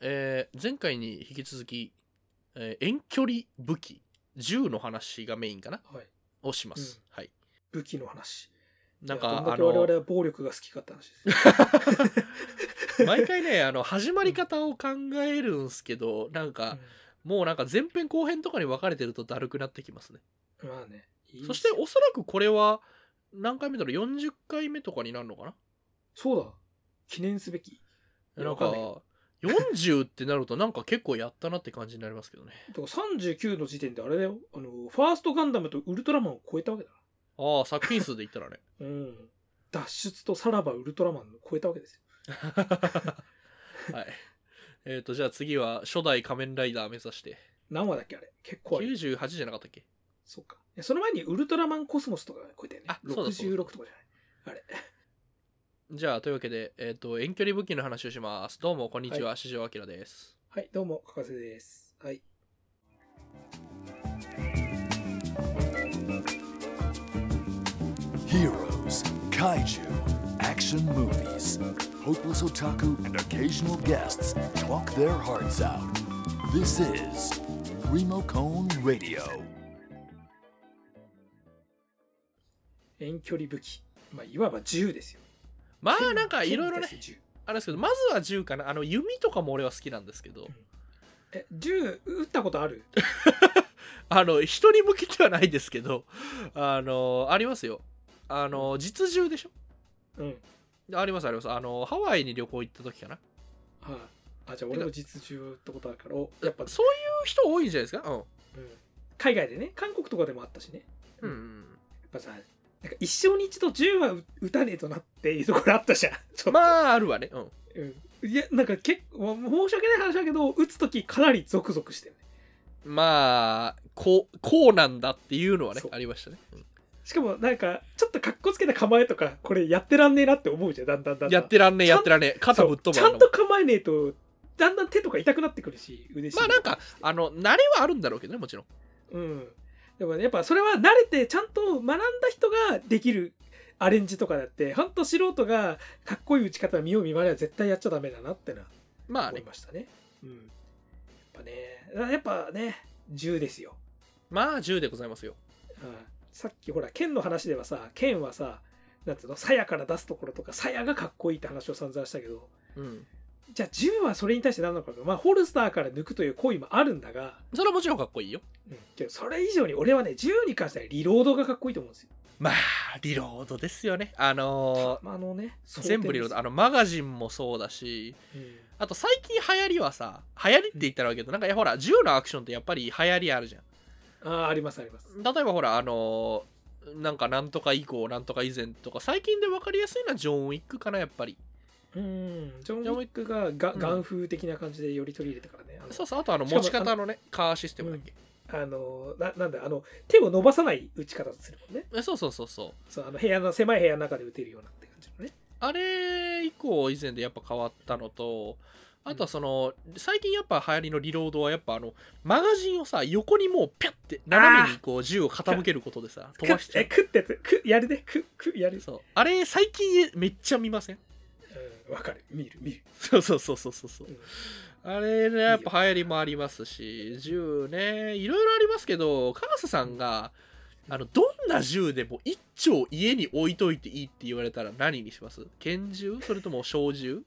えー前回に引き続き、えー遠距離武器銃の話がメインかなはい。をします、はい武器の話。なんかあんだけ我々のは暴力が好きかって話です。毎回ねあの始まり方を考えるんすけどなんか、もうなんか前編後編とかに分かれてるとだるくなってきますねうんまあね。そよしておそらくこれは何回目だろう？40回目とかになるのかな？そうだ。記念すべき。なんか40ってなるとなんか結構やったなって感じになりますけどねだから39の時点であれだよ。あの、ファーストガンダムとウルトラマンを超えたわけだ。ああ作品数で言ったらね うん。脱出とさらばウルトラマンを超えたわけですよ。はいえっ、とじゃあ次は初代仮面ライダー目指して何話だっけあれ結構ある。98じゃなかったっけ？そっか。その前にウルトラマンコスモスとか超えたよね。あそうだそうだ66とかじゃない？あれ。じゃあというわけで、えー、と遠距離武器の話をします。どうもこんにちは四条明です。はいどうも加瀬です。はい。遠距離武器、まあ、いわば銃ですよ。まあなんかいろいろねあれですけどまずは銃かなあの弓とかも俺は好きなんですけどえ、銃撃ったことあるあの人に向けてはないですけどあのありますよあの実銃でしょうん。ありますありますあのハワイに旅行行った時かなはい、あ、じゃあ俺も実銃撃ったことあるから、おやっぱ、そういう人多いんじゃないですかうん、海外でね、韓国とかでもあったしね。うん、うやっんぱさ、なんか一生に一度銃は撃撃たねえとなっていうところあったじゃん。まああるわね。うん。うん、いや、なんか結構、申し訳ない話だけど、撃つときかなりゾクゾクしてるね。まあこうこうなんだっていうのはねありましたね、うん。しかもなんか、ちょっとかっこつけた構えとか、これやってらんねえなって思うじゃん、だんだんだんだん。やってらんねえやってらんねえ肩ぶっ飛そうちゃんと構えねえと、だんだん手とか痛くなってくるし、腕まあなんかあの慣れはあるんだろうけどねもちろん。うん。でもねやっぱそれは慣れてちゃんと学んだ人ができるアレンジとかだって、ほんと素人がかっこいい打ち方見よう見まねは絶対やっちゃダメだなってなまあねましたね。うん。やっぱね、やっぱね、銃ですよ。まあ銃でございますようんさっきほら剣の話ではさ剣はさなんつうの鞘から出すところとか鞘がかっこいいって話を散々したけどうんじゃあ銃はそれに対して何なのかまあホルスターから抜くという行為もあるんだが、それはもちろんかっこいいよ。うん、けどそれ以上に俺はね銃に関してはリロードがかっこいいと思うんですよ。まあリロードですよね。あのまああのねー全部リロード。あのマガジンもそうだしうん。あと最近流行りはさ流行りって言ったらあるけどなんかいやほら銃のアクションってやっぱり流行りあるじゃん。あーありますあります。例えばほらあのーなんかなんとか以降なんとか以前とか最近で分かりやすいのはジョン・ウィックかなやっぱりうん。ジョン・ウィックがガうん。ガン風的な感じでより取り入れたからね。そうそうあとあの持ち方のねカーシステムだっけ、あのななんだあの手を伸ばさない打ち方するもんね。えそうそうそうそう。そうあの部屋の狭い部屋の中で打てるようなって感じのね。あれ以降以前でやっぱ変わったのとあとはその最近やっぱ流行りのリロードはやっぱあのマガジンをさ横にもうピャッて斜めにこう銃を傾けることでさ飛ばしちゃえ、くってやつ、く、やるね、く、く、やる。う。そう。あれ最近めっちゃ見ませんうん、わかる。見る、見る。そうそうそうそうそうそう。うん。あれねやっぱ流行りもありますし銃ねいろいろありますけど川瀬さんがあのどんな銃でも一丁家に置いといていいって言われたら何にします？拳銃？それとも小銃？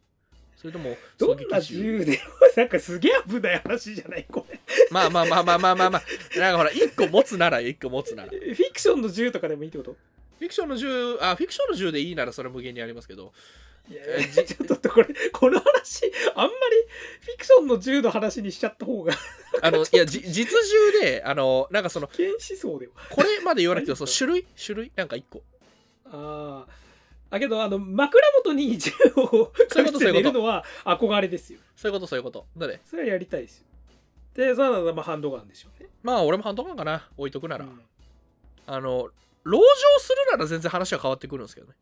それともどんな銃でも、なんかすげえ危ない話じゃないこれ。まあまあまあまあまあまあまあ。なんかほら一個持つなら一個持つなら。フフィクションの銃とかでもいいってこと？ィクションの銃あフィクションの銃でいいならそれ無限にありますけどいやえちょっとこれ、この話、あんまりフィクションの銃の話にしちゃった方が、あのいやじ実銃であのなんかその剣思想でも。これまで言わなくてもその何 種類？種類？なんか一個。ああ。だけど、あの、枕元に銃をそういうこと隠して寝るのは憧れですよ。そういうことそういうこと。だねそれはやりたいですよ。で、それはまあハンドガンでしょうね。まあ俺もハンドガンかな。置いとくなら、うん。あの籠城するなら全然話は変わってくるんですけどね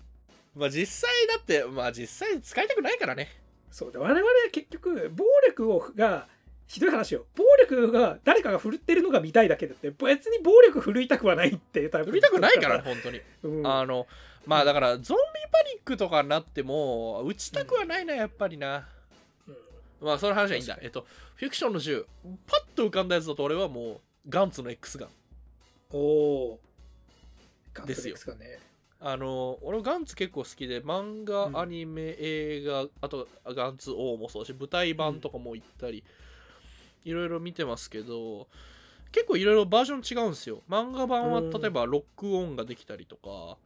まあ実際だってまあ実際使いたくないからね。そうで我々は結局暴力をがひどい話よ。暴力が誰かが振るってるのが見たいだけだって。別に暴力振るいたくはないっていうタイプ。売りたくないからね本当に、うんあのまあだからゾンビパニックとかになっても打ちたくはないなやっぱりな。まあその話はいいんだ。えっとフィクションの銃。パッと浮かんだやつだと俺はもうガンツの X ガン。おおですよ。ガントレックスがねあの俺ガンツ結構好きで漫画、うん。アニメ映画あとガンツ O もそうだし舞台版とかも行ったり、いろいろ見てますけど結構いろいろバージョン違うんですよ。漫画版はうん。例えばロックオンができたりとか、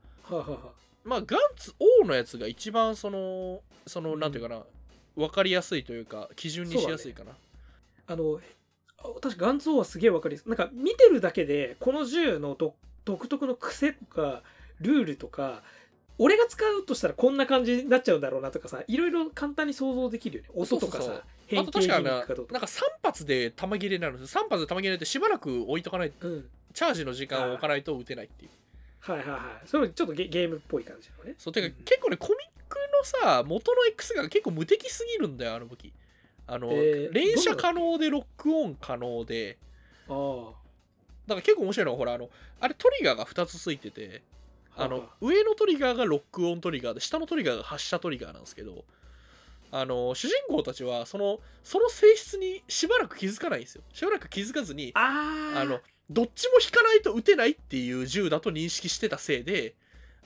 まあガンツ O のやつが一番そのその、うん。なんていうかな分かりやすいというか基準にしやすいかな。あのあ確かガンツ王はすげえわかりやすい。なんか見てるだけでこの銃の独独特の癖とかルールとか俺が使うとしたらこんな感じになっちゃうんだろうなとかさいろいろ簡単に想像できるよね。音とかさ変形ギミックかどうとかなんか3発で弾切れになるんですよ。3発で弾切れってしばらく置いとかないうん。チャージの時間を置かないと撃てないっていう。はいはいはい。それちょっとゲゲームっぽい感じのね。そうてか、ん。結構ねコミックのさ元の X が結構無敵すぎるんだよあの武器。あの、えー連射可能でロックオン可能で。ああだから結構面白いのがほらあのあれトリガーが2つついててあの上のトリガーがロックオントリガーで下のトリガーが発射トリガーなんですけどあの主人公たちはそのその性質にしばらく気づかないんですよ。しばらく気づかずにあのどっちも引かないと撃てないっていう銃だと認識してたせいで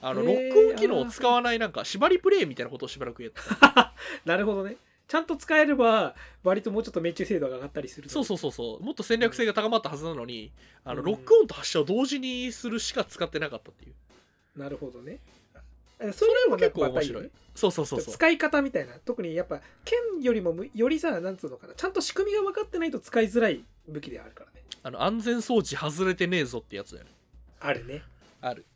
あのロックオン機能を使わないなんか縛りプレイみたいなことをしばらくやってた。なるほどね。ちゃんと使えれば割ともうちょっと命中精度が上がったりするそうそうそうそう。もっと戦略性が高まったはずなのにあのうん。ロックオンと発射を同時にするしか使ってなかったっていうなるほどね。そそれれも結構面白い。ねそうそうそうそう。使い方みたいな。特にやっぱ剣よりもむよりさなんつうのかな。ちゃんと仕組みが分かってないと使いづらい武器であるからね。あの安全装置外れてねえぞってやつだよね。あるね。ある。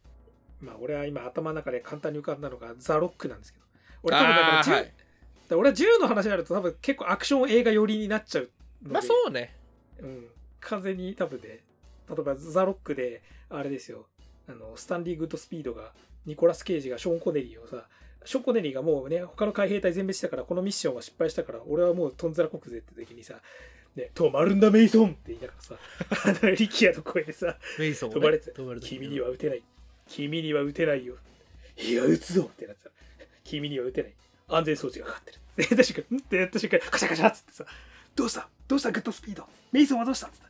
まあ俺は今頭の中で簡単に浮かんだのがザ・ロックなんですけど。俺多分だから銃、は俺は銃の話になると多分結構アクション映画寄りになっちゃうまあそうね。うん、完全に多分ね例えばザ・ロックであれですよあのスタンリー・グッドスピードがニコラス・ケイジがショーン・コネリーをさショーン・コネリーがもうね他の海兵隊全滅したからこのミッションは失敗したから俺はもうトンズラこくぜって時にさ「ね、止まるんだメイソン!」って言いながらさあのリキアの声でさメイソンをね飛ばれて君には撃てない。君には撃てないよ。いや撃つぞってなってさ君には撃てない。安全装置がかかってる。で確かん？ってやった瞬間カシャカシャっつってさどうした？どうした？グッドスピード。メイソンはどうしたっつった？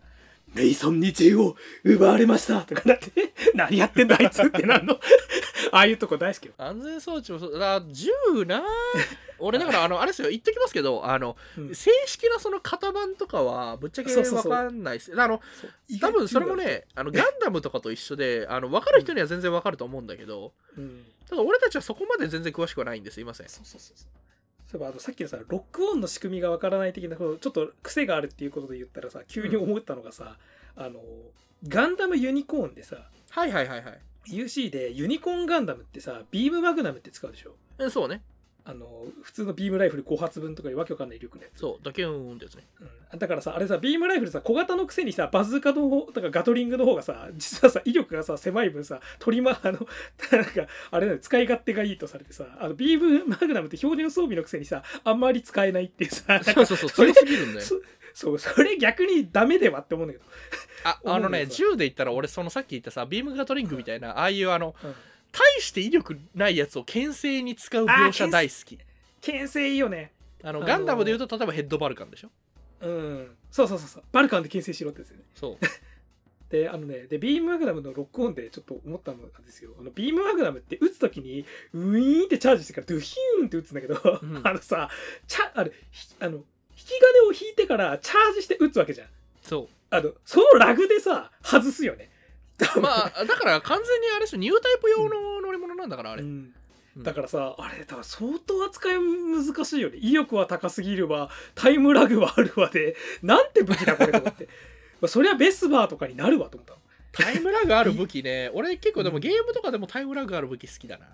メイソンに銃を奪われましたとかなって 何やってんだあいつってなんの？ああいうとこ大好きよ。安全装置もそうだ銃な。俺だからあのあれですよ。言っときますけどあのうん。正式なその型番とかはぶっちゃけ分かんないです。あの多分それもねあのガンダムとかと一緒であの分かる人には全然分かると思うんだけどうん。ただ俺たちはそこまで全然詳しくはないんですいません。そうそうそうそうそういえばあのさっきのさロックオンの仕組みがわからない的なちょっと癖があるっていうことで言ったらさ急に思ったのがさ、あのガンダムユニコーンでさはいはいはいはい。UC でユニコーンガンダムってさビームマグナムって使うでしょ？えそうねあの普通のビームライフル5発分とかいうわけわかんない力のやつ。そうだけうんってやつね。うん、だからさあれさビームライフルさ小型のくせにさバズーカの方とかガトリングの方がさ実はさ威力がさ狭い分さ取りまあの なんかあれだよ使い勝手がいいとされてさあのビームマグナムって標準装備のくせにさあんまり使えないっていうさ そうそうそうそれ強すぎるんだよ。そそうそれ逆にダメではって思うんだけど、ああのね銃で言ったら俺そのさっき言ったさビームガトリングみたいなああいうあのうん、大して威力ないやつを牽制に使う描写大好き。牽制いいよね。あのガンダムで言うと例えばヘッドバルカンでしょ？うん。そうそうそうそう。バルカンで牽制しろってやつよね。そう。であのねでビームマグナムのロックオンでちょっと思ったのがですよ。あのビームマグナムって撃つ時にウィーンってチャージしてからドゥヒューンって撃つんだけど、うん。あのさチャあれひあの引き金を引いてからチャージして撃つわけじゃん。そあのそのラグでさ外すよね。う まあだから完全にあれでしょニュータイプ用の乗り物なんだからあれ、うん。うん。だからさあれだから相当扱い難しいよね。威力は高すぎるわ。タイムラグはあるわで。なんて武器だこれと思って。まあそりゃベスバーとかになるわと思ったの。タイムラグある 武器ね。俺結構でもゲームとかでもタイムラグある武器好きだな。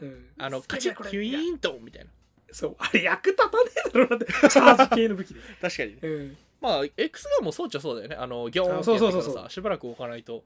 うん。あのカチッキュイーンとみたいな。そうあれ役立たねえだろうなって。チャージ系の武器で、確かに。ねうん。まあ X ガンもそうっちゃそうだよね。あのギョーンってそうやってからそうそうそうさしばらく置かないと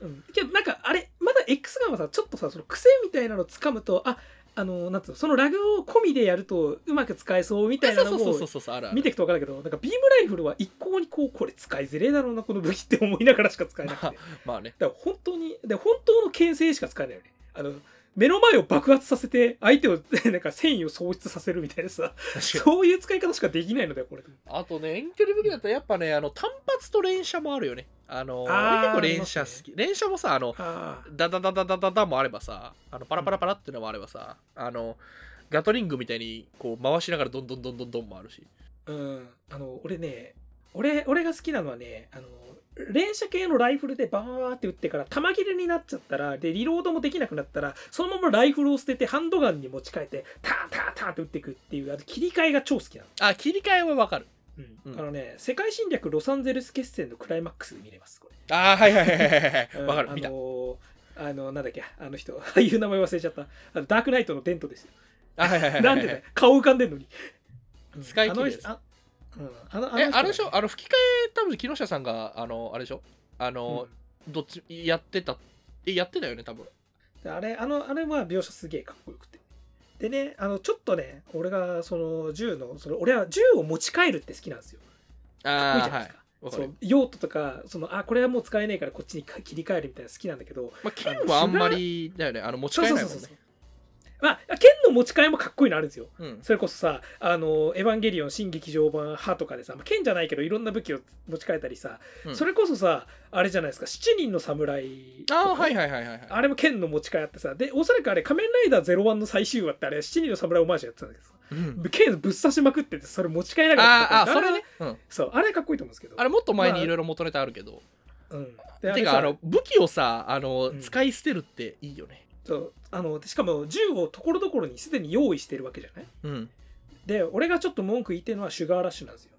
うん、けどなんかあれまだ X ガンはさちょっとさその癖みたいなの掴むとああのなんつうのそのラグを込みでやるとうまく使えそうみたいなのもそうそうそうそうそうあるある。見ていくと分かるけどなんかビームライフルは一向にこうこれ使いづれえだろうなこの武器って思いながらしか使えなくて、ま あまあね。だから本当にで本当の牽制しか使えないよね。あの目の前を爆発させて相手を なんか繊維を喪失させるみたいなさ。そういう使い方しかできないのだよこれ。あとね遠距離武器だったらやっぱねあの単発と連射もあるよねあの俺結構連射好き、連射もさあのあダダダダダダダもあればさあのパラパラパラってのもあればさ、あのガトリングみたいにこう回しながらどんどんどんどんどんもあるし。あうん。あの俺ね俺俺が好きなのはねあの連射系のライフルでバーって撃ってから弾切れになっちゃったらでリロードもできなくなったらそのままライフルを捨ててハンドガンに持ち替えてターンターンターンって撃っていくっていうあの切り替えが超好きなの。あ切り替えはわかるうん。うん。あのね世界侵略ロサンゼルス決戦のクライマックスで見れますこれ。あーはいはいはいはいはい。うん。わかる。あのーあのなんだっけあの人。俳優名前忘れちゃった。あのダークナイトのデントですよ。あはいはいはい なんでだよ。顔浮かんでんのに。使い切るやつあの人あうんあのあのあれでしょあの吹き替え多分木下さんがあのあれでしょ？あの、どっちやってた。えやってたよね多分。うんあれあのあれは描写すげえかっこよくてでねあのちょっとね俺がその銃のその俺は銃を持ち帰るって好きなんですよ。かっこいいじゃないですか、わかる。そう用途とかそのあこれはもう使えねえからこっちに切り替えるみたいなの好きなんだけどまあ剣はあんまりだよね。あの持ちそう替えないもんね。そうそうそうまあ剣の持ち替えもかっこいいのあるんですよ。うん。それこそさ、あの、エヴァンゲリオン新劇場版派とかでさ、まあ、剣じゃないけどいろんな武器を持ち替えたりさ、うん。それこそさ、あれじゃないですか、7人の侍ああはいはいはいはいはい。あれも剣の持ち替えあってさ、で、おそらくあれ、仮面ライダー01の最終話ってあれ、7人の侍オマージュやってたんだけどさ、うん。剣ぶっ刺しまくってて、それ持ち替えながらあーあそれね、うん、そう、あれかっこいいと思うんですけど。あれもっと前にいろいろ元ネタあるけど、うん。であれさてかあの武器をさあの、うん。使い捨てるっていいよねあのしかも銃をところどころにすでに用意してるわけじゃない？うん。で、俺がちょっと文句言ってるのはシュガーラッシュなんですよ。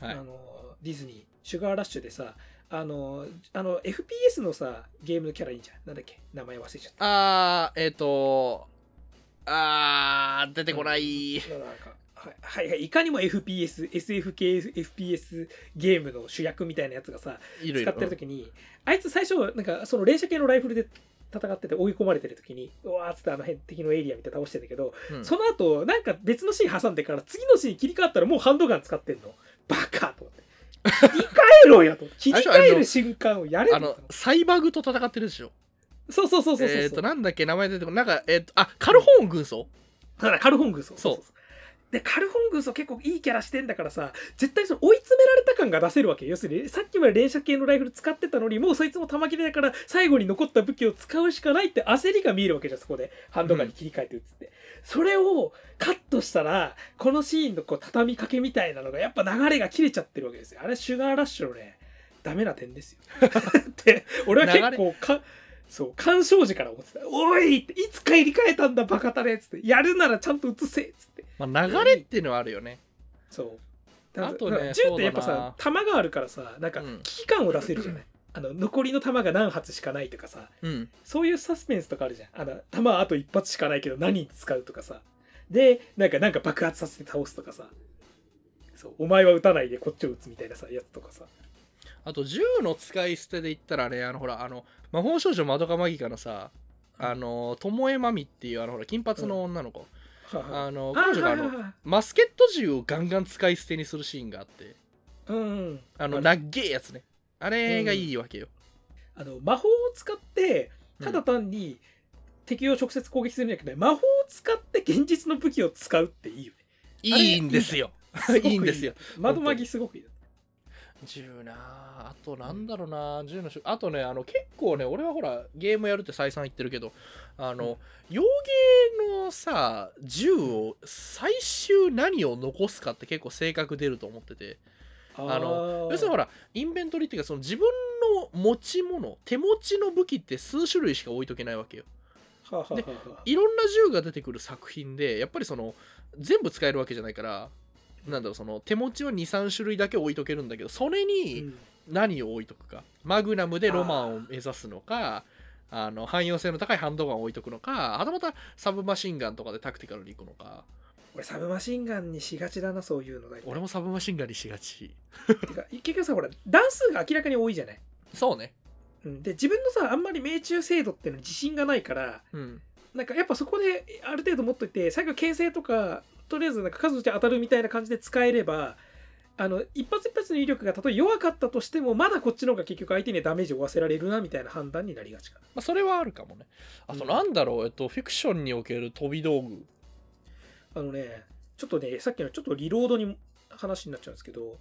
はい。あのディズニー。シュガーラッシュでさあのあの FPS のさゲームのキャラいいじゃんなんだっけ？名前忘れちゃった。あーえっ、とあー出てこない、なんかはいはいはいいかにも FPSSF 系 FPS ゲームの主役みたいなやつがさ使ってる時にあいつ最初なんかその連射系のライフルで戦ってて追い込まれてる時にうわーっつってあの辺敵のエリア見て倒してんだけど、うん。その後なんか別のシーン挟んでから次のシーン切り替わったらもうハンドガン使ってんの。バカと思って。切り替えろよと。切り替える瞬間をやれあのサイバグと戦ってるでしょ。そうそうそうそうそうえっ、となんだっけ名前出てこなんかえっ、とあカルホーン軍曹。だからカルホングソそうでカルホングソ結構いいキャラしてんだからさ絶対その追い詰められた感が出せるわけ。要するにさっきまで連射系のライフル使ってたのにもうそいつも弾切れだから最後に残った武器を使うしかないって焦りが見えるわけじゃんそこで。ハンドガンに切り替えて撃つって、それをカットしたらこのシーンのこう畳みかけみたいなのがやっぱ流れが切れちゃってるわけですよ。あれシュガーラッシュのねダメな点ですよ。って俺は結構かそう鑑賞時から思ってた「おい!」って「いつか入り替えたんだバカタレ」っつって「やるならちゃんと映せ」っつって。まあ、流れっていうのはあるよね。そう。あとね銃ってやっぱさ弾があるからさなんかうん。危機感を出せるじゃない、あの残りの弾が何発しかないとかさ。うん。そういうサスペンスとかあるじゃん。あの弾あと一発しかないけど何に使うとかさ。でなんかなんか爆発させて倒すとかさ。そうお前は撃たないでこっちを撃つみたいなさやつとかさあと銃の使い捨てで言ったらねあのほらあの魔法少女まどかマギカのさあの巴まみっていうあのほら金髪の女の子、はは。あのあ彼女があのマスケット銃をガンガン使い捨てにするシーンがあって。うんうん。あのなっげえやつね。あれがいいわけよ、あの魔法を使ってただ単に敵を直接攻撃するんじゃなくて、魔法を使って現実の武器を使うっていいよね。いいんですよ。いいんですよ。窓マギすごくいいよ銃なあ。あとなんだろうな銃の種あとねあの結構ね俺はほらゲームやるって再三言ってるけどあの、洋芸のさ銃を最終何を残すかって結構性格出ると思ってて。あの要するにほらインベントリーっていうかその自分の持ち物手持ちの武器って数種類しか置いとけないわけよ。でいろんな銃が出てくる作品でやっぱりその全部使えるわけじゃないからなんだろうその手持ちは23種類だけ置いとけるんだけどそれに、うん。何を置いとくか。マグナムでロマンを目指すのかあの汎用性の高いハンドガンを置いとくのかはたまたサブマシンガンとかでタクティカルに行くのか。俺サブマシンガンにしがちだなそういうのだ俺もサブマシンガンにしがち。てか結局さほら段数が明らかに多いじゃない、そうね。うん、で自分のさあんまり命中精度っていうのに自信がないからうん。なんかやっぱそこである程度持っといて最後牽制とかとりあえずなんか数打ち当たるみたいな感じで使えればあの一発一発の威力がたとえ弱かったとしてもまだこっちの方が結局相手にダメージを負わせられるなみたいな判断になりがちかな。まあ、それはあるかもね。あとうん。なんだろう、えっとフィクションにおける飛び道具。あのねちょっとねさっきのちょっとリロードに話になっちゃうんですけど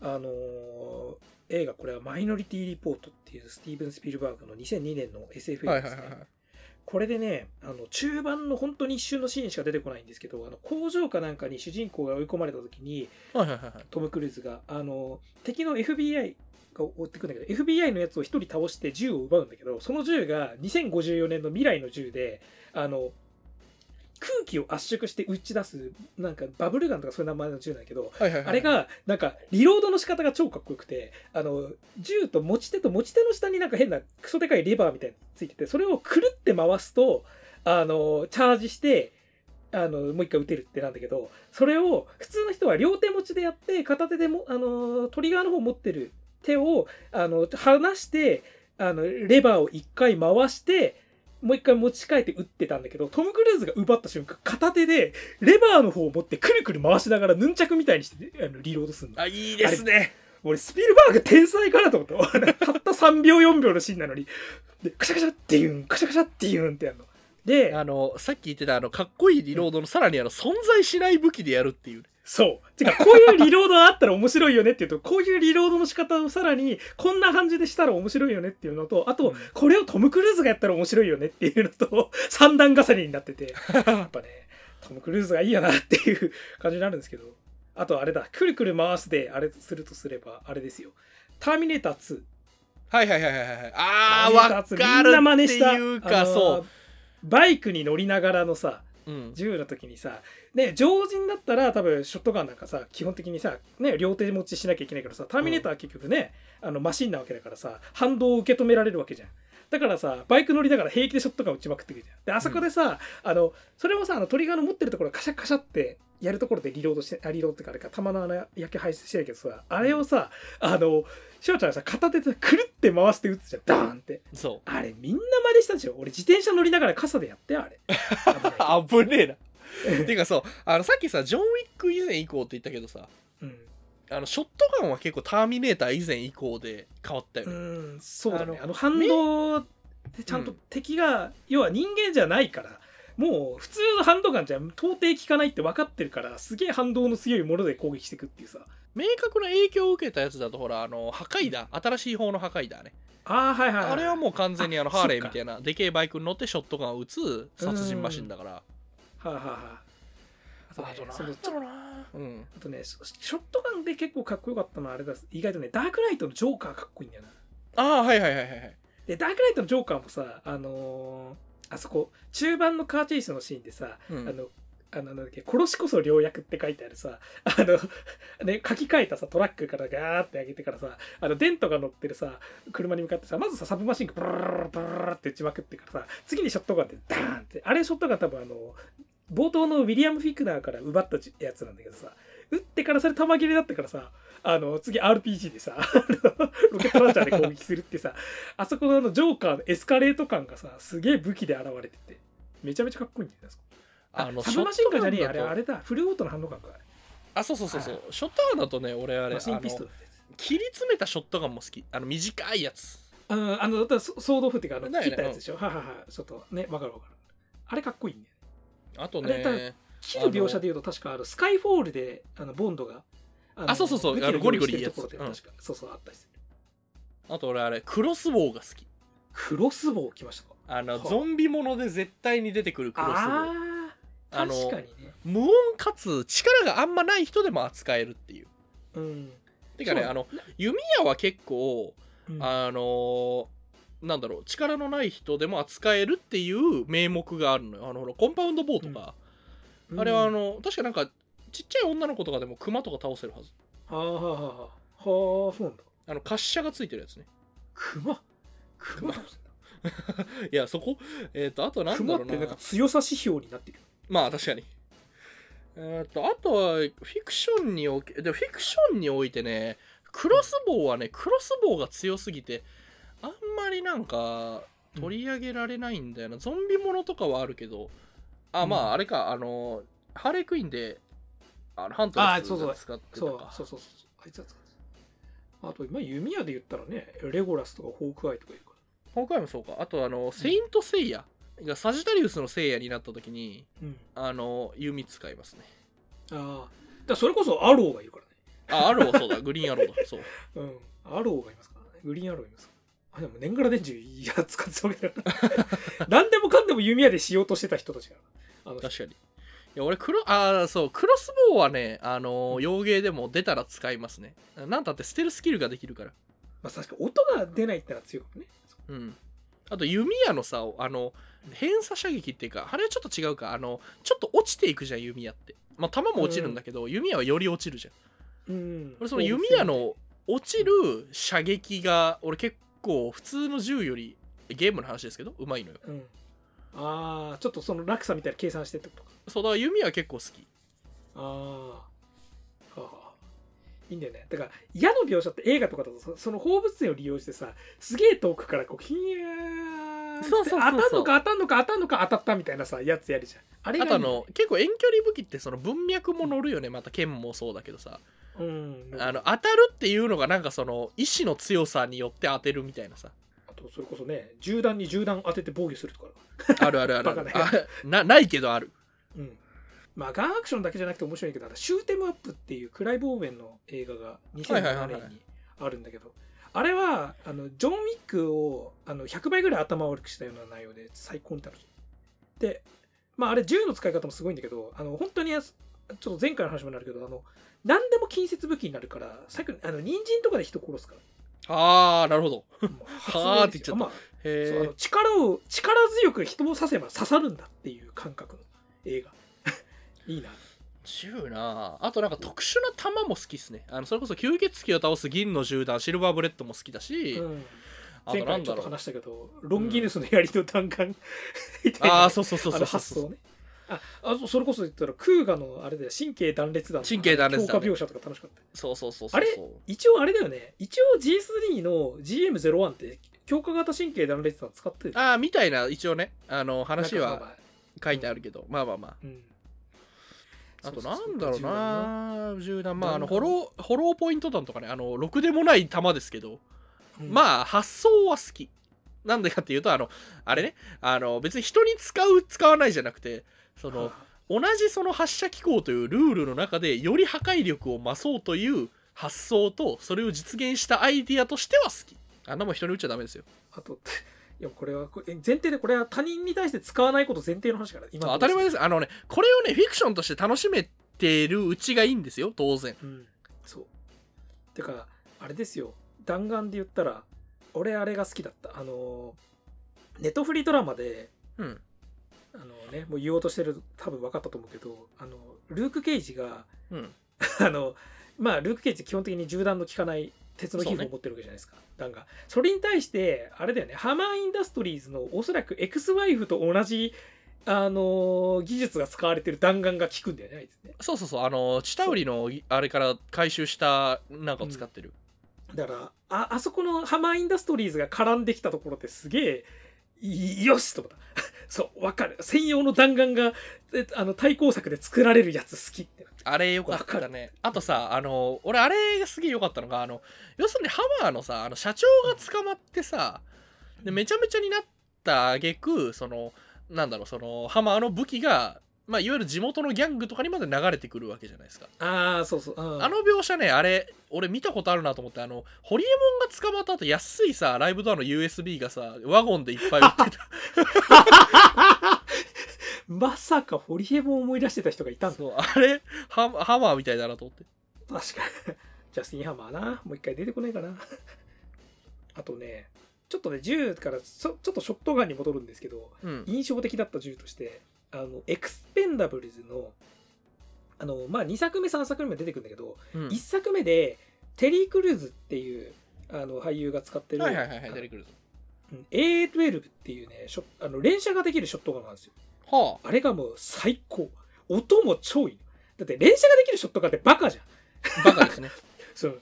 あのー映画これは「マイノリティ・リポート」っていうスティーブン・スピルバーグの2002年の SF 映画ですね、これでねあの中盤の本当に一瞬のシーンしか出てこないんですけどあの工場かなんかに主人公が追い込まれた時にはいはいはいはい。トム・クルーズがあの敵の FBI が追ってくんだけど FBI のやつを一人倒して銃を奪うんだけどその銃が2054年の未来の銃であの空気を圧縮して打ち出すなんかバブルガンとかそういう名前の銃なんだけどはいはいはい。あれがなんかリロードの仕方が超かっこよくてあの銃と持ち手と持ち手の下になんか変なクソでかいレバーみたいなのついててそれをくるって回すとあのチャージしてあのもう一回撃てるってなんだけどそれを普通の人は両手持ちでやって片手でもあのトリガーの方持ってる手をあの離してあのレバーを一回回してもう一回持ち替えて撃ってたんだけどトム・クルーズが奪った瞬間片手でレバーの方を持ってくるくる回しながらヌンチャクみたいにしてあのリロードするの。あいいですね。俺スピルバーグ天才かなと思った。たった3秒4秒のシーンなのに。でカシャカシャっていうんカシャカシャっていうんってやるの。であのさっき言ってたあのかっこいいリロードのさらにあの存在しない武器でやるっていうねそう。てかこういうリロードあったら面白いよねっていうとこういうリロードの仕方をさらにこんな感じでしたら面白いよねっていうのとあと、うん。これをトム・クルーズがやったら面白いよねっていうのと三段重ねになってて やっぱねトム・クルーズがいいよなっていう感じになるんですけど。あとあれだくるくる回すであれするとすればあれですよ。ターミネーター2はいはいはいはいはいあーターミネータわー2みんな真かるって似したいう。かそバイクに乗りながらのさう、うん、銃の時にさね常人だったら多分ショットガンなんかさ基本的にさ、ね、両手持ちしなきゃいけないからさターミネーターは結局ね、あのマシンなわけだからさ反動を受け止められるわけじゃん。だからさバイク乗りながら平気でショットガン撃ちまくってくるじゃん。であそこでさ、あのそれもさあのトリガーの持ってるところカシャカシャってやるところでリロードしてあリロードってかあれか弾の穴焼け排出してるけどさあれをさあのしおちゃんがさ片手でくるって回して撃つじゃん。ダーンって。そう。あれみんな真似したでしょ？俺自転車乗りながら傘でやってあれ。危ねえな。てい。うかそうあのさっきさジョン・ウィック以前以降って言ったけどさうん。あのショットガンは結構ターミネーター以前以降で変わったようね、んそうだね。あのあの反動でちゃんとうん。敵が、要は人間じゃないからもう普通のハンドガンじゃ到底効かないって分かってるからすげえ反動の強いもので攻撃していくっていうさ明確な影響を受けたやつだとほらあの破壊だ新しい方の破壊だね。ああはいはい、はい、あれはもう完全にあのあハーレーみたいなでけえバイクに乗ってショットガンを撃つ殺人マシンだから。はあ、はあはあ、あとねあとな。そのんだろうなうん。あとねシショットガンで結構かっこよかったのはあれだ。意外とねダークナイトのジョーカーかっこいいんだよな。ああはいはいはいはいはい。でダークナイトのジョーカーもさあのーあそこ中盤のカーチェイスのシーンでさ、うん。あのあのなんだっけ殺しこそ良薬って書いてあるさあの、ね、書き換えたさトラックからガーって上げてからさあのデントが乗ってるさ車に向かってさまずさサブマシンがブルルルルルブルルって打ちまくってからさ次にショットガンでダーンってあれショットガン多分あの冒頭のウィリアム・フィクナーから奪ったやつなんだけどさ撃ってからそれ弾切れだったからさあの次 RPG でさロケットランチャーで攻撃するってさあそこのあのジョーカーのエスカレート感がさすげえ武器で現れててめちゃめちゃかっこいいんじゃないですかああのサブマシンガンじゃねえあれあれだ。フルオートのハンドガンかあそうそうそうそう、はショットガンだとね俺あれあの切り詰めたショットガンも好き。あの短いやつ。あのあのだったらソソードオフっていうかあのね。切ったやつでしょ、はいはいは。いちょっとねわかるわかる。あれかっこいいね。あとね切る描写でいうと確かあのスカイフォールであのボンドがあそうそうそう。あのゴリゴリいいやつ。確か、そうそうあったりする。あと俺あれクロスボウが好き。クロスボウ来ましたか？あのはあ。ゾンビもので絶対に出てくるクロスボウあの確かにね。無音かつ力があんまない人でも扱えるっていう。うん。てかねそう。あの弓矢は結構うん。あのなんだろう力のない人でも扱えるっていう名目があるのよ。あのほらコンパウンドボウとか、うん。あれはあの確かなんかちっちゃい女の子とかでもクマとか倒せるはず。はあはあはあはあ。はあそうなんだ。あの滑車がついてるやつね。クマクマクいやそこ？えっ、とあとなんだろうな。てなんか強さ指標になってるまあ確かに。えっ、とあとはフィクションにおけでフィクションにおいてねクロスボウはねクロスボウが強すぎてあんまりなんか取り上げられないんだよな、ゾンビものとかはあるけどあまうん。ああれかあのハーレークイーンであのハントレスあそうそう。が使ってたそうかそうそうそう。あいつは使ってたあと今弓矢で言ったらねレゴラスとかホークアイとかいるか今回もそうか。あとあのセイント・セイヤがサジタリウスのセイヤになった時にらうん。あの弓使いますね。ああだそれこそアローがいるからね。あアローそうだ。グリーンアローだ。そう。うん。アローがいますからね。グリーンアローいますから。あでも年がら年中いや使ってたわけだから 何でもかんでも弓矢でしようとしてた人たちがあの人。確かに。いや俺クロあーそうクロスボウはねあの洋芸でも出たら使いますね。なんたって捨てるスキルができるから。まあ確かに音が出ないってのは強いかもね。うんあと弓矢のさあの偏差射撃っていうかあれはちょっと違うか。あのちょっと落ちていくじゃん弓矢って。まあ弾も落ちるんだけど、弓矢はより落ちるじゃん。うん。俺その弓矢の落ちる射撃が俺結構普通の銃よりゲームの話ですけどうまいのよ。うん。ああちょっとその落差みたいな計算してってことか。そうだから弓矢結構好き。ああいいんだよね。だから矢の描写って映画とかだとそその放物線を利用してさすげえ遠くからこうヒヤーそうそう当たんのか当たんのか当たんのか当たったみたいなさやつやるじゃん。あれがあとあの結構遠距離武器ってその文脈も乗るよね。また剣もそうだけどさ。うん。あの当たるっていうのがなんかその意志の強さによって当てるみたいなさ。あとそれこそね銃弾に銃弾当てて防御するとか。あるあるある なないけどある。うんまあガンアクションだけじゃなくて面白いけどあのシューテムアップっていうクライ・ボーベンの映画がはいはいはい2007はい。年にあるんだけどあれはあのジョン・ウィックをあの100倍ぐらい頭悪くしたような内容で最高に楽しい。でまああれ銃の使い方もすごいんだけどあの本当にちょっと前回の話もなるけどあの何でも近接武器になるから最後あの人参とかで人殺すから。ああなるほど。はーって言っちゃった。まあへ力を力強く人を刺せば刺さるんだっていう感覚の映画いいな。銃な。あとなんか特殊な弾も好きっすね。あのそれこそ吸血鬼を倒す銀の銃弾シルバーブレッドも好きだし、うん。あ前回ちょっと話したけどロンギヌスの槍の弾丸。みたいなああそうそうそうそうそう。発想ね。ああとそれこそ言ったらクーガのあれで神経断裂弾神経断裂弾ね。強化描写とか楽しかった。そうそうそうそうあれ一応あれだよね。一応 G3 の GM01 って強化型神経断裂弾使ってる。ああみたいな一応ね。あの話は書いてあるけど。まあまあまあ。うんあとなんだろうな銃弾まああのホローホローポイント弾とかねあのろくでもない弾ですけど、うん。まあ発想は好き。なんでかっていうとあのあれねあの別に人に使う使わないじゃなくてそのは同じその発射機構というルールの中でより破壊力を増そうという発想とそれを実現したアイディアとしては好き。あんなもん人に打っちゃダメですよ。あといやこれはこれ前提でこれは他人に対して使わないこと前提の話から今当たり前です。あのねこれをねフィクションとして楽しめてるうちがいいんですよ当然。うんそう。てかあれですよ。弾丸で言ったら俺あれが好きだった。あのネットフリードラマでうん。あのねもう言おうとしてる多分分かったと思うけどあのルーク・ケイジがうん。あのまあルーク・ケイジ基本的に銃弾の効かない鉄の皮膚を持ってるわけじゃないですか、弾が。それに対してあれだよね。ハマーインダストリーズのおそらくエクスワイフと同じあの技術が使われてる弾丸が効くんだよねあいつね。そうそうそう。あのチタウリのあれから回収したなんかを使ってる、だからああそこのハマーインダストリーズが絡んできたところってすげえいよしと思ったそうわかる。専用の弾丸がえあの対抗策で作られるやつ好きってあれよかったね。あとさあの俺あれがすげえよかったのがあの要するにハマーのさあの社長が捕まってさでめちゃめちゃになった挙句そのなんだろうそのハマーの武器がまあいわゆる地元のギャングとかにまで流れてくるわけじゃないですか。ああそうそう、うん。あの描写ねあれ俺見たことあるなと思ってあのホリエモンが捕まった後安いさライブドアの USB がさワゴンでいっぱい売ってた。まさかホリエモンを思い出してた人がいたんだそうあれハハマーみたいだなと思って。確かに。ジャスティン・ハマーな。もう一回出てこないかな。あとねちょっとね銃からちょちょっとショットガンに戻るんですけどうん。印象的だった銃としてあのエクスペンダブルズのあのまあ2作目3作目も出てくるんだけど、うん。1作目でテリー・クルーズっていうあの俳優が使ってる、はいはいはいはい出てくるぞうん A12 っていうねショあの連射ができるショットガンなんですよ。はあ。れがもう最高。音も超いい。だって連射ができるショットガンってバカじゃん。あバカですね。その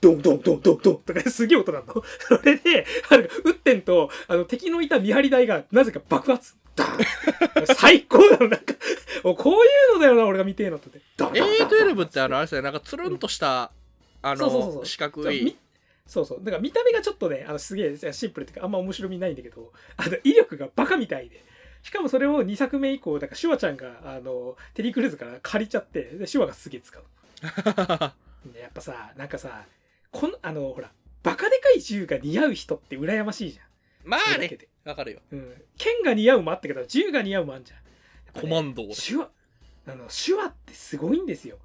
ドンドンドンドンドンとかすげえ音なんの。それで、あの撃ってんと、あの敵のいた見張り台がなぜか爆発。ダーン最高だろ、なんか。こういうのだよな、俺が見てえのって。ダンダンダンダン A12 ってあのあれですねなんかつるんとしたうそうそうそう。の四角い。そうみそうだから見た目がちょっとねあのすげえシンプルっていうかあんま面白みないんだけどあの威力がバカみたいで。しかもそれを2作目以降だからシュワちゃんがあのテリー・クルーズから借りちゃってでシュワがすげえ使う。で やっぱさなんかさこのあのほらバカでかい銃が似合う人って羨ましいじゃんまあね。わかるよ。うん、剣が似合うもあったけど銃が似合うもあんじゃん。ねコマンド手話あの手話ってすごいんですよ。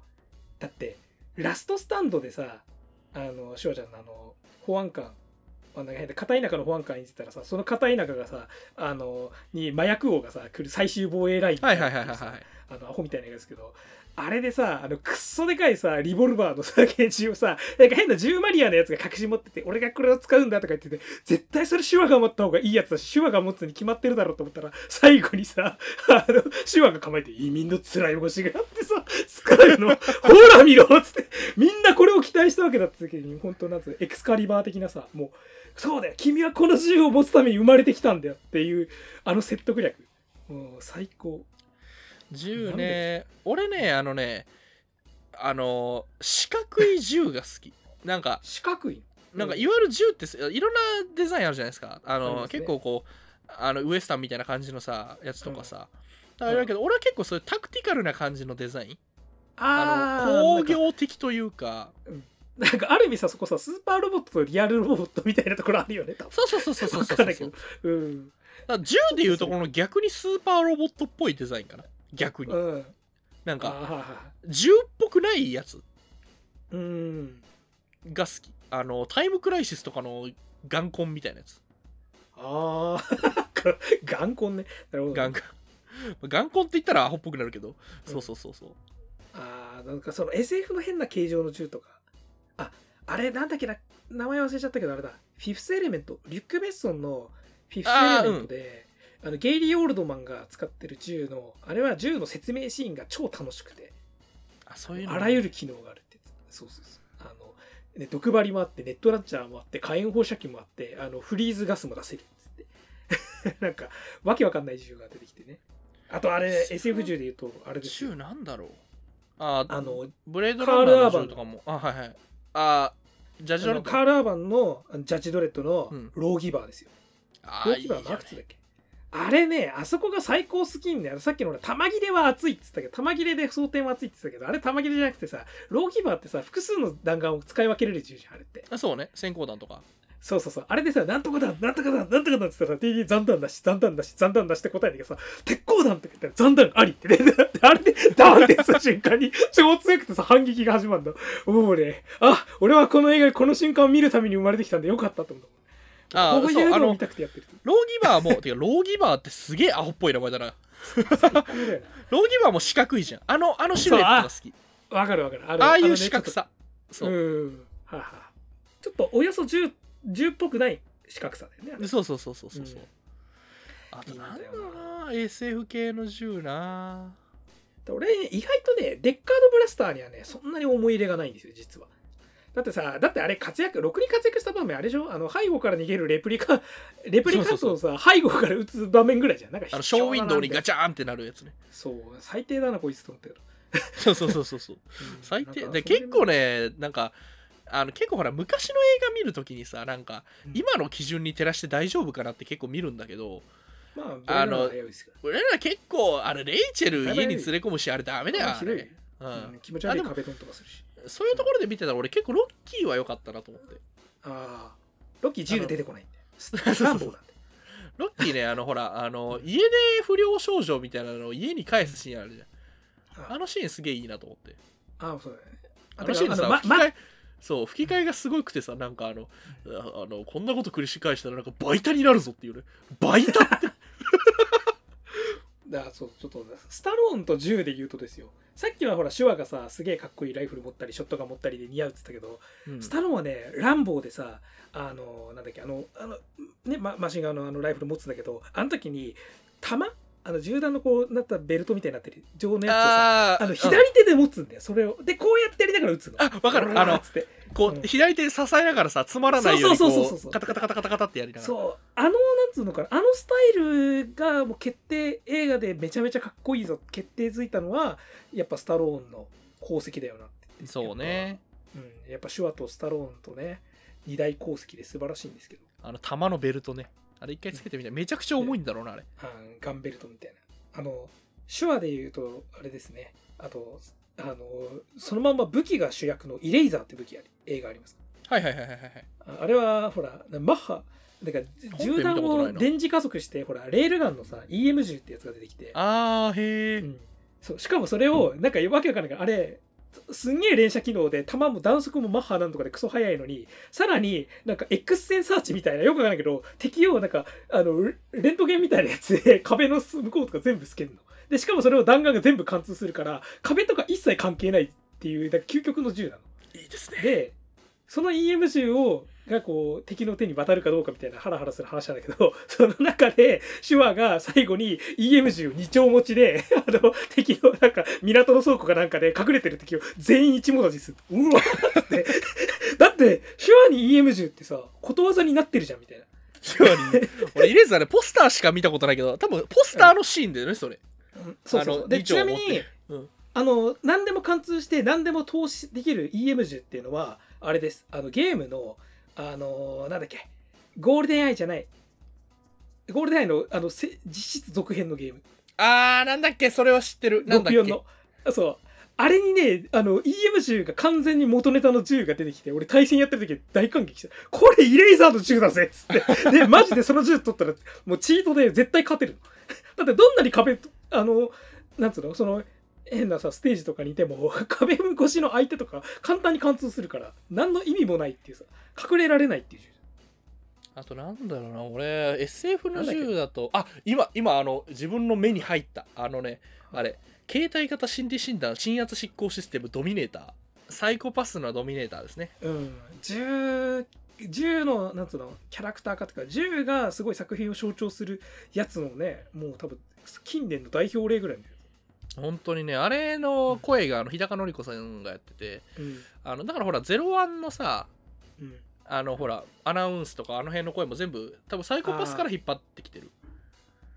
だってラストスタンドでさあのシュワちゃんのあの保安官あの変で片田舎の保安官演じてたらさその片田舎がさあのに麻薬王がさ来る最終防衛ラインみたはいなはいはいはいはいのがあってさあのアホみたいなやつですけどあれでさあのくっそでかいさリボルバーのさ拳銃をさなんか変な銃マリアのやつが隠し持ってて俺がこれを使うんだとか言ってて絶対それ手話が持った方がいいやつだし手話が持つに決まってるだろうと思ったら最後にさあの手話が構えて移民の辛い星があってさ使うの。ほら見ろっつってみんなこれを期待したわけだった時に本当なんつうエクスカリバー的なさもうそうだよ君はこの銃を持つために生まれてきたんだよっていうあの説得力。もう最高。銃ね俺ねあのねあの四角い銃が好き。なんか四角いなんかいわゆる銃ってすいろんなデザインあるじゃないですか。あのね。結構こうあのウエスタンみたいな感じのさやつとかさ、あれだけど俺は結構そういうタクティカルな感じのデザイン。ああの工ー業的というか。なんかある意味さそこさスーパーロボットとリアルロボットみたいなところあるよね多分。そうそうそうそうそうそうわかんないけど。うん。だから銃でいうところの逆にスーパーロボットっぽいデザインかな逆に。うん。なんか銃っぽくないやつ。ーうん。が好き。あのタイムクライシスとかの眼根みたいなやつ。ああ眼根ね。なるほど眼根眼根って言ったらアホっぽくなるけど。そうそうそうそう。あーなんかその SF の変な形状の銃とか。ああれなんだっけな。名前忘れちゃったけどあれだ。フィフスエレメント。リュック・ベッソンのフィフスエレメントであ、のゲイリー・オールドマンが使ってる銃のあれは銃の説明シーンが超楽しくて。あそういうの。あらゆる機能があるって。そうそうそう。あの、ね、毒針もあってネットランチャーもあって火炎放射器もあってあのフリーズガスも出せるっつって。なんかわけわかんない銃が出てきてね。あとあれ SF 銃で言うとあれですよ。銃なんだろう。ああのブレードランナーの銃とかも。あはいはい。あジャッジドレッド。カール・アーバンのジャッジドレッドのうん。ローギバーですよ。あーいいローギバーじゃないのいくつだっけ？あれね、あそこが最高好きんだよ。さっきの俺、玉切れは熱いって言ってたけど、玉切れで装填は熱いって言ってたけど、あれ玉切れじゃなくてさ、ローギバーってさ、複数の弾丸を使い分けれる銃じゃん、あれって。あそうね閃光弾とかそうそうそう。あれでさ、なんとか弾、なんとか弾、なんとか弾って言ったらさ、TD 残弾だし、残弾だし、残弾だしって答えだけどさ、鉄鋼弾って言ったら残弾ありってね。あれで、ダーンってやった瞬間に、超強くてさ、反撃が始まるんだ。もうね、あ、俺はこの映画、この瞬間を見るために生まれてきたんでよかったと思った。あこういうのを見たくてやってる。ローギバーもてかローギバーってすげえアホっぽい名前だなローギバーも四角いじゃんあのあのシルエットが好きなわかるわかる。あああいう四角さちょっとそううん。はあはあちょっとおよそ銃、銃っぽくない四角さだよね。そうそうそうそうそうそううんあとなんだろうな SF 系の銃な俺、意外とね、デッカードブラスターにはね、そんなに思い入れがないんですよ、実は。だってさ、だってあれ活躍、ろくに活躍した場面あれでしょ？あの、背後から逃げるレプリカ、レプリカントをさ、背後から撃つ場面ぐらいじゃん。なんかあのショーウィンドウにガチチャーンってなるやつね。そう、最低だな、こいつと思ったけど。そうそうそうそうそう。うん最低。で結構ねなんかあの結構ほら昔の映画見るときにさなんかうん。今の基準に照らして大丈夫かなって結構見るんだけどまあ、あの俺ら結構あれレイチェル家に連れ込むしあれダメだよううん。ん、気持ち悪い壁ドンとかするし。そういうところで見てたら俺結構ロッキーは良かったなと思って。ああ、ロッキー銃で出てこないんで。ス そうそうランボーなんで。ロッキーねあのほらあの家で不良少女みたいなのを家に返すシーンあるじゃん。あのシーンすげえいいなと思って。ああ、そうだね。あのシーンでさ、まま吹き替えそう吹き替えがすごくてさなんかあのああのこんなこと繰り返したらなんかバイタになるぞっていうね。バイタってだそうちょっとスタローンと銃で言うとですよ。さっきはほら手話がさすげえかっこいいライフル持ったりショットガン持ったりで似合うっつったけど、うん。スタローンはねランボーでさあのなんだっけあのあのね、ま、マシンガンのあのライフル持つんだけどあの時に弾あの銃弾のこうなったベルトみたいになってる状のやつをさあの左手で持つんだよ。それをでこうやってやりながら撃つの。あわかる。あのつってこう、うん。左手支えながらさつまらないようにそうそうそうそうそうこう。カタカタカタカタカタってやりながら。そう。あのなんつうのかな。あのスタイルがもう決定映画でめちゃめちゃかっこいいぞ決定づいたのはやっぱスタローンの功績だよなってそうね。うん、やっぱ手話とスタローンとね二大功績で素晴らしいんですけど。あの玉のベルトね。あれ一回つけてみたい。めちゃくちゃ重いんだろうなあれ。あガンベルトみたいな。あの手話で言うとあれですね。あとあのそのまんま武器が主役のイレイザーって武器あり映画ありますはいはいはいはいはいああれはほらマッハなんか銃弾を電磁加速してほらレールガンのさ EM 銃ってやつが出てきて。あーへえ、うん、そうしかもそれをなんかわけわかんないからあれすんげえ連射機能で弾も弾速もマッハなんとかでクソ速いのにさらになんか X 線サーチみたいなよくわかんないけど敵をなんかあのレレントゲンみたいなやつで壁の向こうとか全部スけんの。でしかもそれを弾丸が全部貫通するから壁とか一切関係ないっていうなんか究極の銃なの。いいですね。でその EM 銃をがこう敵の手に渡るかどうかみたいなハラハラする話なんだけど その中で手話が最後に EM 銃2丁持ちで あの敵のなんか港の倉庫かなんかで隠れてる敵を全員一文字す。るうわーって。だって手話に EM 銃ってさことわざになってるじゃんみたいな。シュワに。俺イレーザーねポスターしか見たことないけど多分ポスターのシーンだよねそれ。うん。そうそうでちなみにうん。あの何でも貫通して何でも透視できる EM 銃っていうのはあれです。あのゲームのあのなんだっけ。ゴールデンアイじゃない。ゴールデンアイのあのせ実質続編のゲーム。あーなんだっけ。それは知ってる。なんだっけ。64の。あそう。あれにねあの EM 銃が完全に元ネタの銃が出てきて俺対戦やってる時大感激した。これイレイザーの銃だぜっつって。で マジでその銃取ったらもうチートで絶対勝てる。のだってどんなに壁とあのなんつうのその変なさステージとかにいても 壁越しの相手とか簡単に貫通するから何の意味もないっていうさ隠れられないっていう。銃あとなんだろうな俺 SF の銃だとあ今今あの自分の目に入った。あのねあれ携帯型心理診断鎮圧執行システムドミネーター。サイコパスのドミネーターですね。うん、銃銃のなんつうのキャラクター化とか銃がすごい作品を象徴するやつのねもう多分近年の代表例ぐらいのや本当にねあれの声があの日高のり子さんがやっててつうん。あのだからほら01のさうん。あのほらアナウンスとかあの辺の声も全部多分サイコパスから引っ張ってきてる。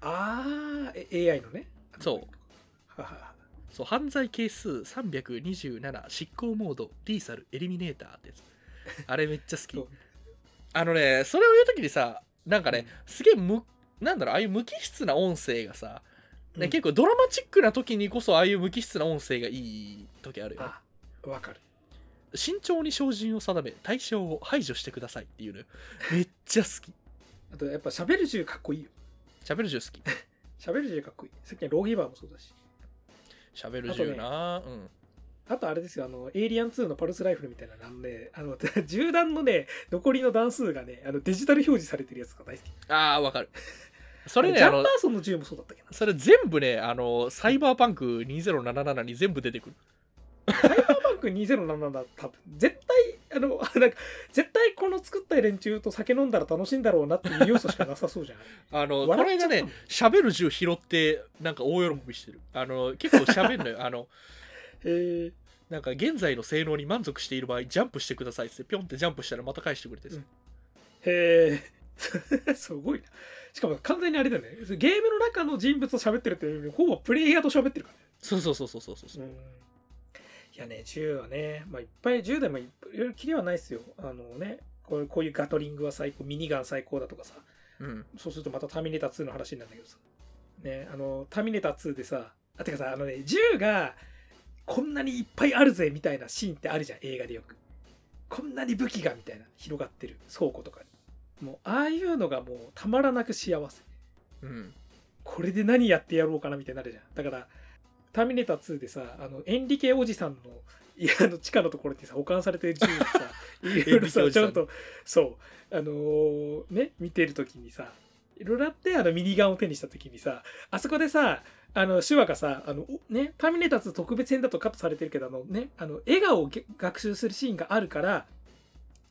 ああ AI のね。そう。そう犯罪係数327執行モードリーサルエリミネーターってやつ。あれめっちゃ好き。あのねそれを言う時にさなんかねすげえ無なんだろうああいう無機質な音声がさ、ねうん。結構ドラマチックな時にこそああいう無機質な音声がいい時あるよね。あわかる。慎重に照準を定め対象を排除してくださいっていうの。よ めっちゃ好き。あとやっぱ喋る銃かっこいいよ。喋る銃好き。喋る銃かっこいい。さっきのローギーバーもそうだし。喋る銃な、うん。あとあれですよあのエイリアン2のパルスライフルみたいななんで あの銃弾のね残りの弾数がねあのデジタル表示されてるやつが大好き。ああわかるそれねジャンパーソンの銃もそうだったっけな。それ全部ねあのサイバーパンク2077に全部出てくる。サイバーパンク2077だ多分絶対あの なんか絶対この作った連中と酒飲んだら楽しいんだろうなっていう要素しかなさそうじゃない。あのこれがね喋る銃拾ってなんか大喜びしてる。あの結構喋るのよ。あのへえ。なんか現在の性能に満足している場合ジャンプしてくださいってピョンってジャンプしたらまた返してくれてさ、うん。へえ。すごいなしかも完全にあれだよね。ゲームの中の人物と喋ってるっていうよりほぼプレイヤーと喋ってるからね。そうそうそうそうそうそう、う。ん。いやね銃はね、まあ、いっぱい銃でもいろいろ切りはないですよ。あのねこういうこういうガトリングは最高ミニガン最高だとかさ。うん、そうするとまたターミネーター2の話になるんだけどさ。ね、あの、ターミネーター2でさ、あ、てかさ、あのね、銃がこんなにいっぱいあるぜみたいなシーンってあるじゃん、映画でよく。こんなに武器がみたいな、広がってる倉庫とかに。もう、ああいうのがもうたまらなく幸せ。うん、これで何やってやろうかなみたいになるじゃん。だから、ターミネーター2でさ、あの、エンリケおじさんの、いや、あの、地下のところにさ、保管されてる銃にさ、いろいろさ、ちゃんと、そう、あのーね、見てるときにさ、いろいろあって、あの、ミニガンを手にしたときにさ、あそこでさ、あの、手話がさ、あの、おね、ターミネーター2特別編だとカットされてるけど、あのね、あの、笑顔をげ学習するシーンがあるから、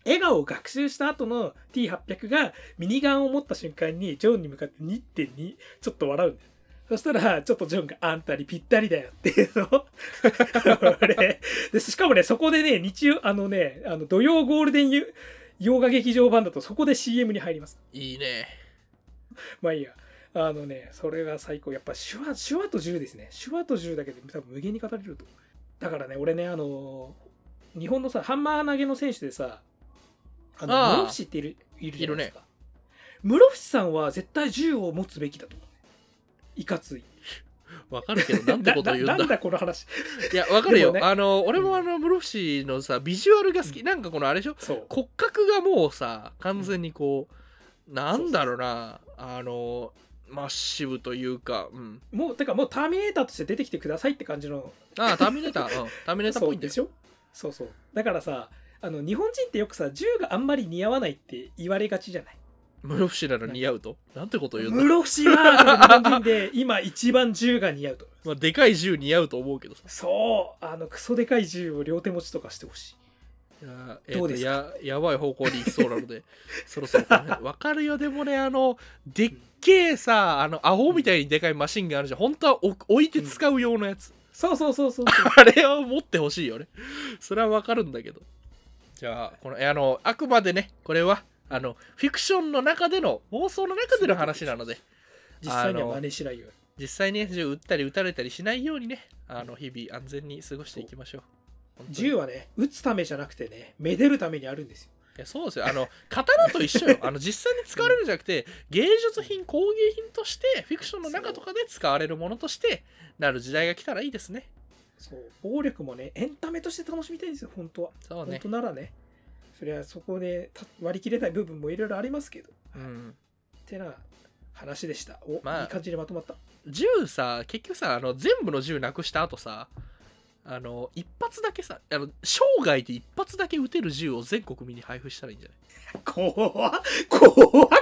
笑顔を学習した後の T800 がミニガンを持った瞬間にジョンに向かって2.2ちょっと笑うんだよ。そしたら、ちょっとジョンがあんたにぴったりだよっていうの で、しかもね、そこでね、日曜、あのね、あの土曜ゴールデンゆ洋画劇場版だとそこで CM に入ります。いいねまあいいや。あのね、それが最高。やっぱ手話、手話と銃ですね。手話と銃だけで多分無限に語れると。だからね、俺ね、あの、日本のさハンマー投げの選手でさあの室伏っているいるじゃないですか、室伏さんは絶対銃を持つべきだと。思ういかつい。わかるけどなんてこと言うんだ。ななんだこの話。いやわかるよ、でもね。あの俺もあの室伏のさビジュアルが好き、なんかこのあれでしょ？そう。骨格がもうさ完全にこう、なんだろうな。あのマッシブというか、うん、もうてかもうターミネーターとして出てきてくださいって感じの。ああターミネーター、うん、ターミネーターっぽいんでしょ？そうそう。だからさあの日本人ってよくさ銃があんまり似合わないって言われがちじゃない？室伏なら似合うと？なんてこと言うんだ、室伏は日本人で今一番銃が似合うと まあ、でかい銃似合うと思うけどさ。そう。あのクソでかい銃を両手持ちとかしてほしい。いや,、えーとどうですか？ややばい方向に行きそうなので そろそろわかるよ。でもねあのでっけえさあのアホみたいにでかいマシンがあるじゃん。本当は置置いて使う用のやつ、そうそうそうそう。あれを持ってほしいよね。それはわかるんだけどじゃあこのえあのあくまでねこれはあのフィクションの中での妄想の中での話なので実際には真似しないように。実際にね銃撃ったり撃たれたりしないようにねあの日々安全に過ごしていきましょう。銃はね撃つためじゃなくてねめでるためにあるんですよ。いやそうですよ。あの刀と一緒よ。あの実際に使われるんじゃなくて芸術品工芸品としてフィクションの中とかで使われるものとしてなる時代が来たらいいですねそう暴力もねエンタメとして楽しみたいんですよ本当は。そうね。本当ならね。それはそこでた割り切れない部分もいろいろありますけど、うん。ってな話でした。お、まあいい感じでまとまった。銃さ結局さあの全部の銃なくした後さあの一発だけさあの生涯で一発だけ撃てる銃を全国民に配布したらいいんじゃない？怖っ。怖く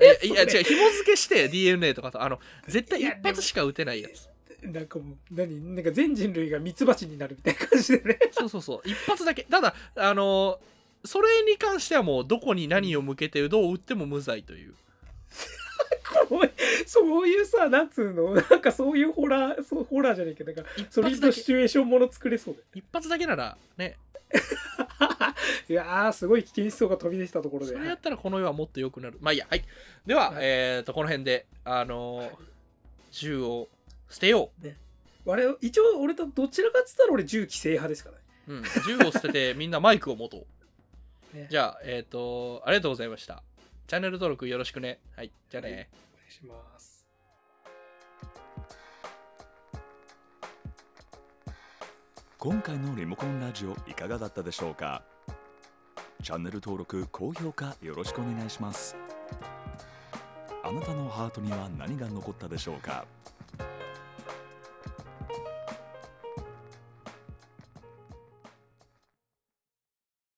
ねいや違う紐付けして DNA とかとあの絶対一発しか撃てないやつなんかもう何なんか全人類がミツバチになるみたいな感じでね。そうそうそう。一発だけ。ただあのそれに関してはもうどこに何を向けてどう撃っても無罪という。そういうさなんつうの？なんかそういうホラーそうホラーじゃないけどなんか一ソリッ発だけ。ドシチュエーションもの作れそう一発だけならね。で いやーすごい危険思想が飛び出したところで。それやったらこの世はもっと良くなる。まあいいや。はい。では、はい。えっ、とこの辺であのー銃を捨てよ我々一応俺とどちらかっつったら俺銃規制派ですからね。う、うん、銃を捨ててみんなマイクを持とう。ね。じゃあえっ、とありがとうございました。チャンネル登録よろしくね。はい。じゃあね、お願いします。今回のリモコンラジオいかがだったでしょうか？チャンネル登録高評価よろしくお願いします。あなたのハートには何が残ったでしょうか？